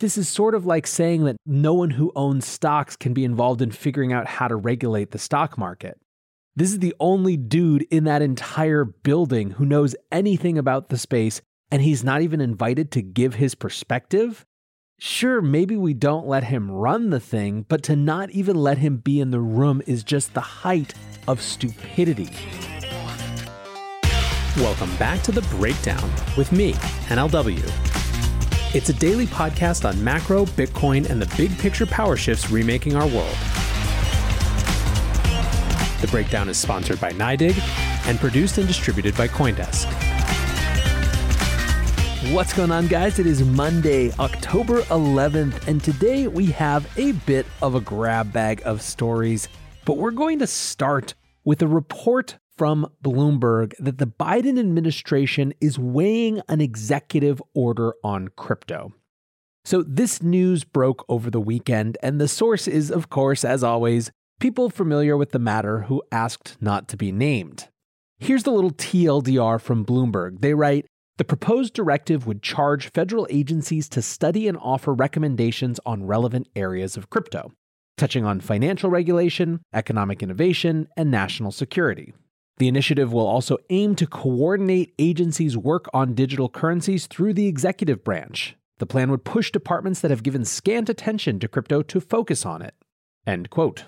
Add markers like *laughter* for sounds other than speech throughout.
This is sort of like saying that no one who owns stocks can be involved in figuring out how to regulate the stock market. This is the only dude in that entire building who knows anything about the space and he's not even invited to give his perspective? Sure, maybe we don't let him run the thing, but to not even let him be in the room is just the height of stupidity. Welcome back to The Breakdown with me, NLW. It's a daily podcast on macro, Bitcoin, and the big picture power shifts remaking our world. The Breakdown is sponsored by NYDIG and produced and distributed by CoinDesk. What's going on, guys? It is Monday, October 11th, and today we have a bit of a grab bag of stories. But we're going to start with a report from Bloomberg that the Biden administration is weighing an executive order on crypto. So, this news broke over the weekend, and the source is, of course, as always, people familiar with the matter who asked not to be named. Here's the little TLDR from Bloomberg. They write the proposed directive would charge federal agencies to study and offer recommendations on relevant areas of crypto, touching on financial regulation, economic innovation, and national security. The initiative will also aim to coordinate agencies' work on digital currencies through the executive branch. The plan would push departments that have given scant attention to crypto to focus on it. End quote.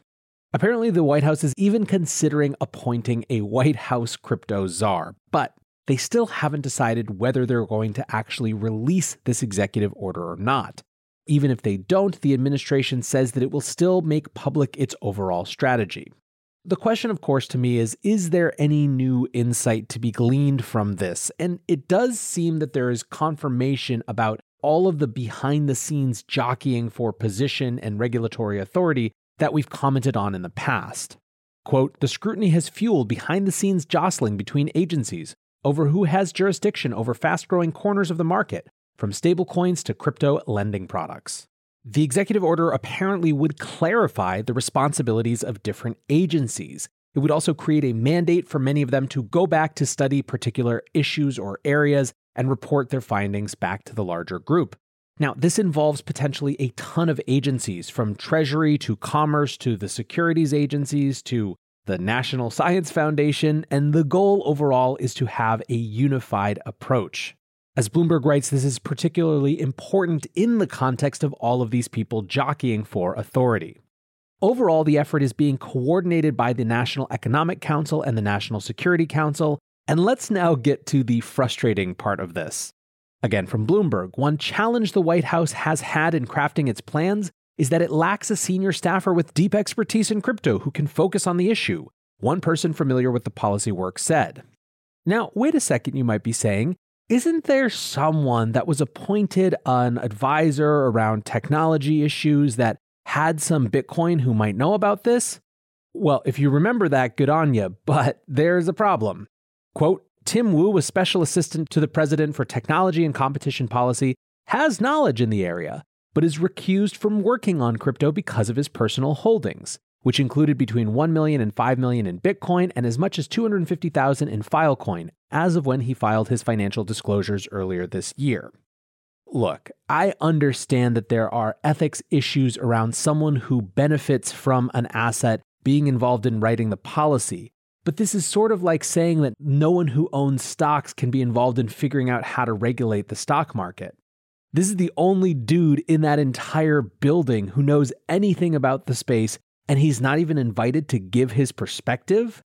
Apparently, the White House is even considering appointing a White House crypto czar, but they still haven't decided whether they're going to actually release this executive order or not. Even if they don't, the administration says that it will still make public its overall strategy. The question, of course, to me is Is there any new insight to be gleaned from this? And it does seem that there is confirmation about all of the behind the scenes jockeying for position and regulatory authority that we've commented on in the past. Quote, the scrutiny has fueled behind the scenes jostling between agencies, over who has jurisdiction over fast growing corners of the market, from stablecoins to crypto lending products. The executive order apparently would clarify the responsibilities of different agencies. It would also create a mandate for many of them to go back to study particular issues or areas and report their findings back to the larger group. Now, this involves potentially a ton of agencies, from Treasury to Commerce to the securities agencies to the National Science Foundation, and the goal overall is to have a unified approach. As Bloomberg writes, this is particularly important in the context of all of these people jockeying for authority. Overall, the effort is being coordinated by the National Economic Council and the National Security Council. And let's now get to the frustrating part of this. Again, from Bloomberg, one challenge the White House has had in crafting its plans is that it lacks a senior staffer with deep expertise in crypto who can focus on the issue, one person familiar with the policy work said. Now, wait a second, you might be saying. Isn't there someone that was appointed an advisor around technology issues that had some Bitcoin who might know about this? Well, if you remember that, good on you, but there's a problem. Quote Tim Wu, a special assistant to the president for technology and competition policy, has knowledge in the area, but is recused from working on crypto because of his personal holdings, which included between 1 million and 5 million in Bitcoin and as much as 250,000 in Filecoin as of when he filed his financial disclosures earlier this year. Look, I understand that there are ethics issues around someone who benefits from an asset being involved in writing the policy, but this is sort of like saying that no one who owns stocks can be involved in figuring out how to regulate the stock market. This is the only dude in that entire building who knows anything about the space, and he's not even invited to give his perspective?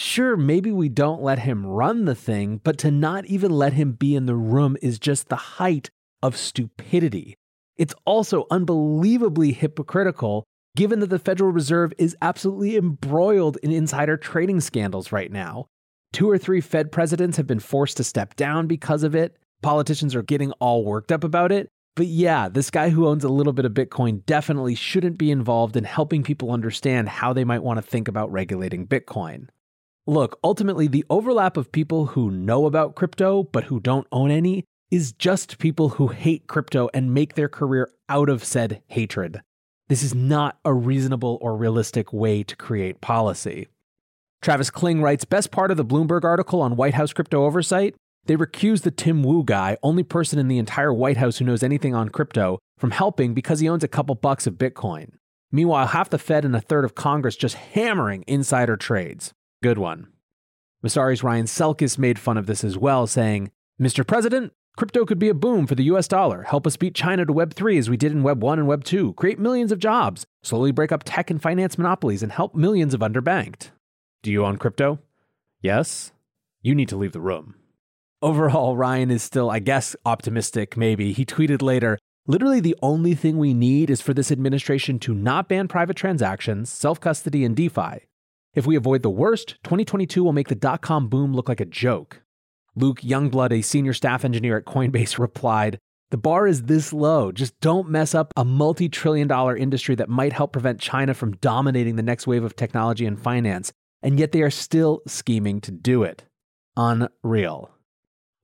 Sure, maybe we don't let him run the thing, but to not even let him be in the room is just the height of stupidity. It's also unbelievably hypocritical given that the Federal Reserve is absolutely embroiled in insider trading scandals right now. Two or three Fed presidents have been forced to step down because of it. Politicians are getting all worked up about it. But yeah, this guy who owns a little bit of Bitcoin definitely shouldn't be involved in helping people understand how they might want to think about regulating Bitcoin. Look, ultimately, the overlap of people who know about crypto but who don't own any is just people who hate crypto and make their career out of said hatred. This is not a reasonable or realistic way to create policy. Travis Kling writes Best part of the Bloomberg article on White House crypto oversight? They recused the Tim Wu guy, only person in the entire White House who knows anything on crypto, from helping because he owns a couple bucks of Bitcoin. Meanwhile, half the Fed and a third of Congress just hammering insider trades. Good one. Messari's Ryan Selkis made fun of this as well, saying, Mr. President, Crypto could be a boom for the US dollar, help us beat China to Web 3 as we did in Web 1 and Web 2, create millions of jobs, slowly break up tech and finance monopolies, and help millions of underbanked. Do you own crypto? Yes? You need to leave the room. Overall, Ryan is still, I guess, optimistic, maybe. He tweeted later Literally, the only thing we need is for this administration to not ban private transactions, self custody, and DeFi. If we avoid the worst, 2022 will make the dot com boom look like a joke. Luke Youngblood, a senior staff engineer at Coinbase, *laughs* replied, The bar is this low. Just don't mess up a multi trillion dollar industry that might help prevent China from dominating the next wave of technology and finance. And yet they are still scheming to do it. Unreal.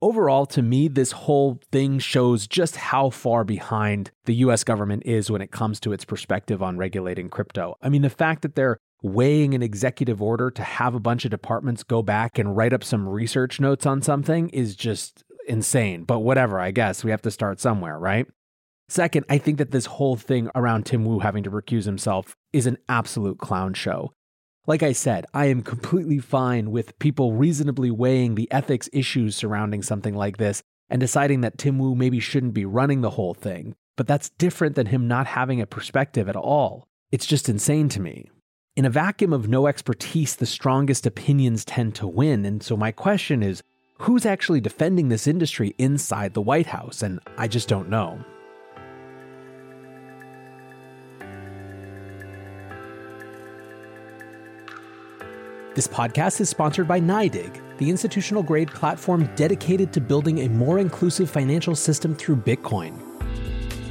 Overall, to me, this whole thing shows just how far behind the US government is when it comes to its perspective on regulating crypto. I mean, the fact that they're weighing an executive order to have a bunch of departments go back and write up some research notes on something is just insane. But whatever, I guess we have to start somewhere, right? Second, I think that this whole thing around Tim Wu having to recuse himself is an absolute clown show. Like I said, I am completely fine with people reasonably weighing the ethics issues surrounding something like this and deciding that Tim Wu maybe shouldn't be running the whole thing. But that's different than him not having a perspective at all. It's just insane to me in a vacuum of no expertise, the strongest opinions tend to win. And so my question is who's actually defending this industry inside the White House? And I just don't know. This podcast is sponsored by NYDIG, the institutional grade platform dedicated to building a more inclusive financial system through Bitcoin.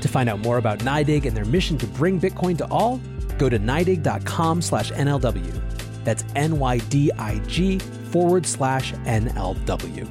To find out more about NYDIG and their mission to bring Bitcoin to all, go to NYDIG.com slash NLW. That's N-Y-D-I-G forward slash NLW.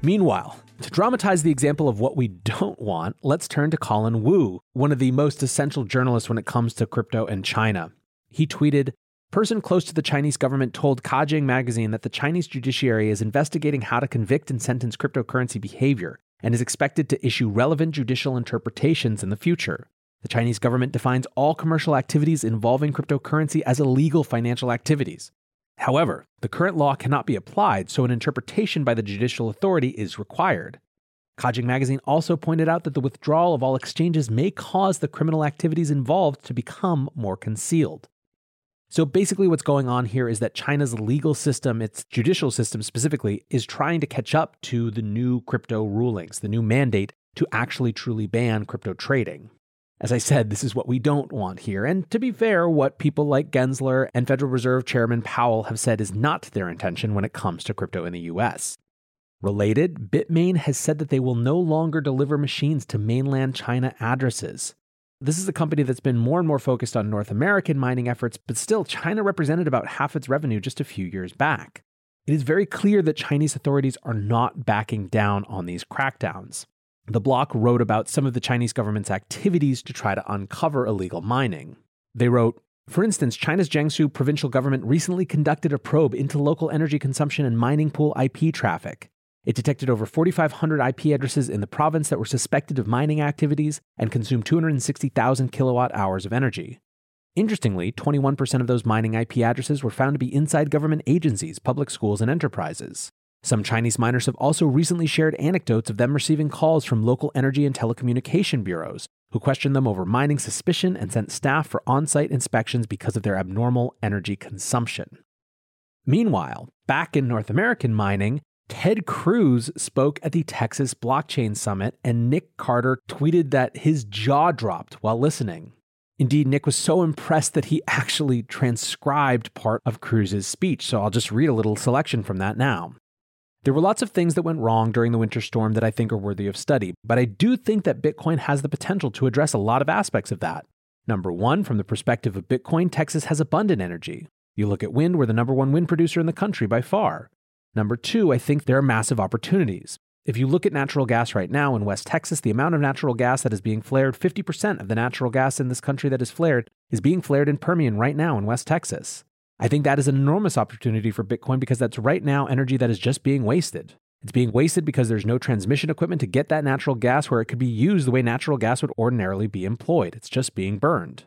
Meanwhile, to dramatize the example of what we don't want, let's turn to Colin Wu, one of the most essential journalists when it comes to crypto and China. He tweeted, Person close to the Chinese government told Caijing magazine that the Chinese judiciary is investigating how to convict and sentence cryptocurrency behavior and is expected to issue relevant judicial interpretations in the future. The Chinese government defines all commercial activities involving cryptocurrency as illegal financial activities. However, the current law cannot be applied, so an interpretation by the judicial authority is required. Caixin magazine also pointed out that the withdrawal of all exchanges may cause the criminal activities involved to become more concealed. So basically, what's going on here is that China's legal system, its judicial system specifically, is trying to catch up to the new crypto rulings, the new mandate to actually truly ban crypto trading. As I said, this is what we don't want here. And to be fair, what people like Gensler and Federal Reserve Chairman Powell have said is not their intention when it comes to crypto in the US. Related, Bitmain has said that they will no longer deliver machines to mainland China addresses. This is a company that's been more and more focused on North American mining efforts, but still, China represented about half its revenue just a few years back. It is very clear that Chinese authorities are not backing down on these crackdowns. The block wrote about some of the Chinese government's activities to try to uncover illegal mining. They wrote, for instance, China's Jiangsu provincial government recently conducted a probe into local energy consumption and mining pool IP traffic. It detected over 4,500 IP addresses in the province that were suspected of mining activities and consumed 260,000 kilowatt hours of energy. Interestingly, 21% of those mining IP addresses were found to be inside government agencies, public schools, and enterprises. Some Chinese miners have also recently shared anecdotes of them receiving calls from local energy and telecommunication bureaus who questioned them over mining suspicion and sent staff for on site inspections because of their abnormal energy consumption. Meanwhile, back in North American mining, Ted Cruz spoke at the Texas Blockchain Summit, and Nick Carter tweeted that his jaw dropped while listening. Indeed, Nick was so impressed that he *laughs* actually transcribed part of Cruz's speech, so I'll just read a little selection from that now. There were lots of things that went wrong during the winter storm that I think are worthy of study, but I do think that Bitcoin has the potential to address a lot of aspects of that. Number one, from the perspective of Bitcoin, Texas has abundant energy. You look at wind, we're the number one wind producer in the country by far. Number two, I think there are massive opportunities. If you look at natural gas right now in West Texas, the amount of natural gas that is being flared, 50% of the natural gas in this country that is flared, is being flared in Permian right now in West Texas. I think that is an enormous opportunity for Bitcoin because that's right now energy that is just being wasted. It's being wasted because there's no transmission equipment to get that natural gas where it could be used the way natural gas would ordinarily be employed. It's just being burned.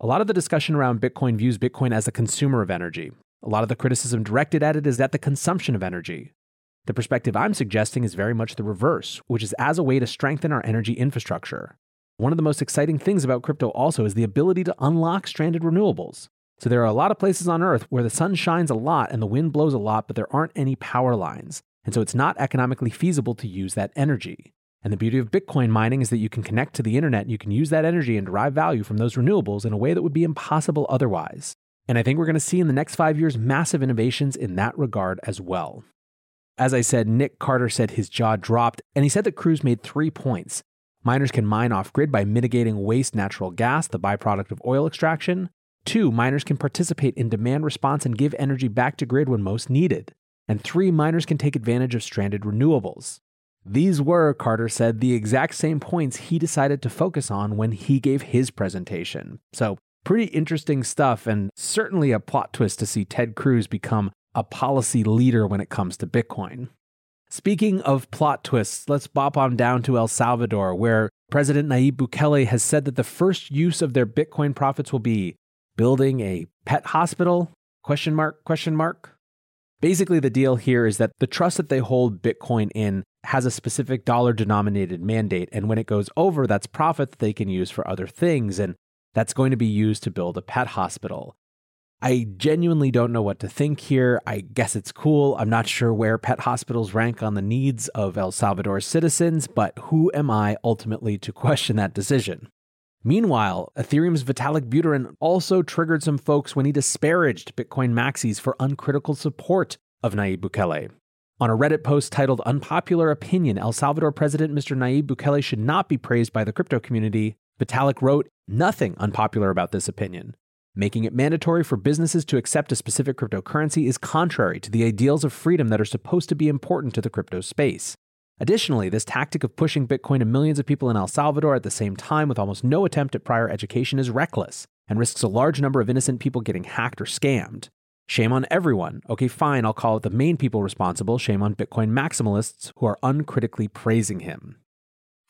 A lot of the discussion around Bitcoin views Bitcoin as a consumer of energy. A lot of the criticism directed at it is at the consumption of energy. The perspective I'm suggesting is very much the reverse, which is as a way to strengthen our energy infrastructure. One of the most exciting things about crypto also is the ability to unlock stranded renewables. So there are a lot of places on Earth where the sun shines a lot and the wind blows a lot, but there aren't any power lines. And so it's not economically feasible to use that energy. And the beauty of Bitcoin mining is that you can connect to the internet and you can use that energy and derive value from those renewables in a way that would be impossible otherwise. And I think we're going to see in the next five years massive innovations in that regard as well. As I said, Nick Carter said his jaw dropped, and he said that Cruz made three points. Miners can mine off grid by mitigating waste natural gas, the byproduct of oil extraction. Two, miners can participate in demand response and give energy back to grid when most needed. And three, miners can take advantage of stranded renewables. These were, Carter said, the exact same points he decided to focus on when he gave his presentation. So, pretty interesting stuff, and certainly a plot twist to see Ted Cruz become a policy leader when it comes to Bitcoin. Speaking of plot twists, let's bop on down to El Salvador, where President Nayib Bukele has said that the first use of their Bitcoin profits will be building a pet hospital? Question mark, question mark. Basically, the deal here is that the trust that they hold Bitcoin in has a specific dollar denominated mandate. And when it goes over, that's profit that they can use for other things. And that's going to be used to build a pet hospital. I genuinely don't know what to think here. I guess it's cool. I'm not sure where pet hospitals rank on the needs of El Salvador's citizens, but who am I ultimately to question that decision? Meanwhile, Ethereum's Vitalik Buterin also triggered some folks when he disparaged Bitcoin maxis for uncritical support of Nayib Bukele. On a Reddit post titled Unpopular Opinion, El Salvador President Mr. Nayib Bukele should not be praised by the crypto community, Vitalik wrote, Nothing unpopular about this opinion. Making it mandatory for businesses to accept a specific cryptocurrency is contrary to the ideals of freedom that are supposed to be important to the crypto space. Additionally, this tactic of pushing Bitcoin to millions of people in El Salvador at the same time with almost no attempt at prior education is reckless and risks a large number of innocent people getting hacked or scammed. Shame on everyone. Okay, fine, I'll call it the main people responsible. Shame on Bitcoin maximalists who are uncritically praising him.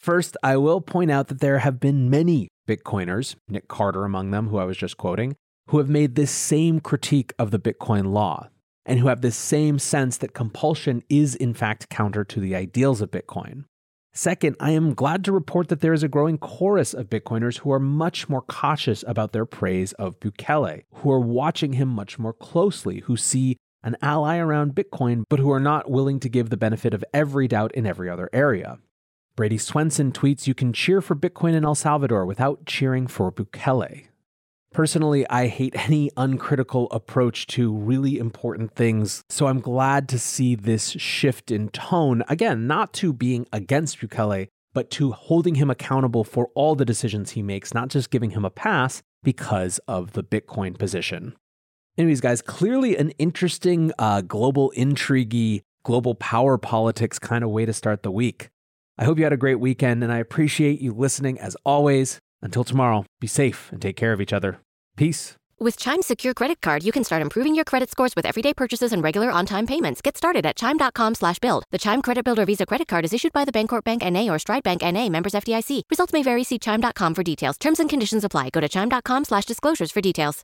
First, I will point out that there have been many Bitcoiners, Nick Carter among them, who I was just quoting, who have made this same critique of the Bitcoin law and who have this same sense that compulsion is in fact counter to the ideals of Bitcoin. Second, I am glad to report that there is a growing chorus of Bitcoiners who are much more cautious about their praise of Bukele, who are watching him much more closely, who see an ally around Bitcoin, but who are not willing to give the benefit of every doubt in every other area. Brady Swenson tweets You can cheer for Bitcoin in El Salvador without cheering for Bukele. Personally, I hate any uncritical approach to really important things, so I'm glad to see this shift in tone. Again, not to being against Bukele, but to holding him accountable for all the decisions he makes, not just giving him a pass because of the Bitcoin position. Anyways, guys, clearly an interesting uh, global intrigue, global power politics kind of way to start the week. I hope you had a great weekend, and I appreciate you listening as always. Until tomorrow, be safe and take care of each other. Peace. With Chime's secure credit card, you can start improving your credit scores with everyday purchases and regular on-time payments. Get started at chime.com slash build. The Chime Credit Builder Visa Credit Card is issued by the Bancorp Bank N.A. or Stride Bank N.A. members FDIC. Results may vary. See chime.com for details. Terms and conditions apply. Go to chime.com slash disclosures for details.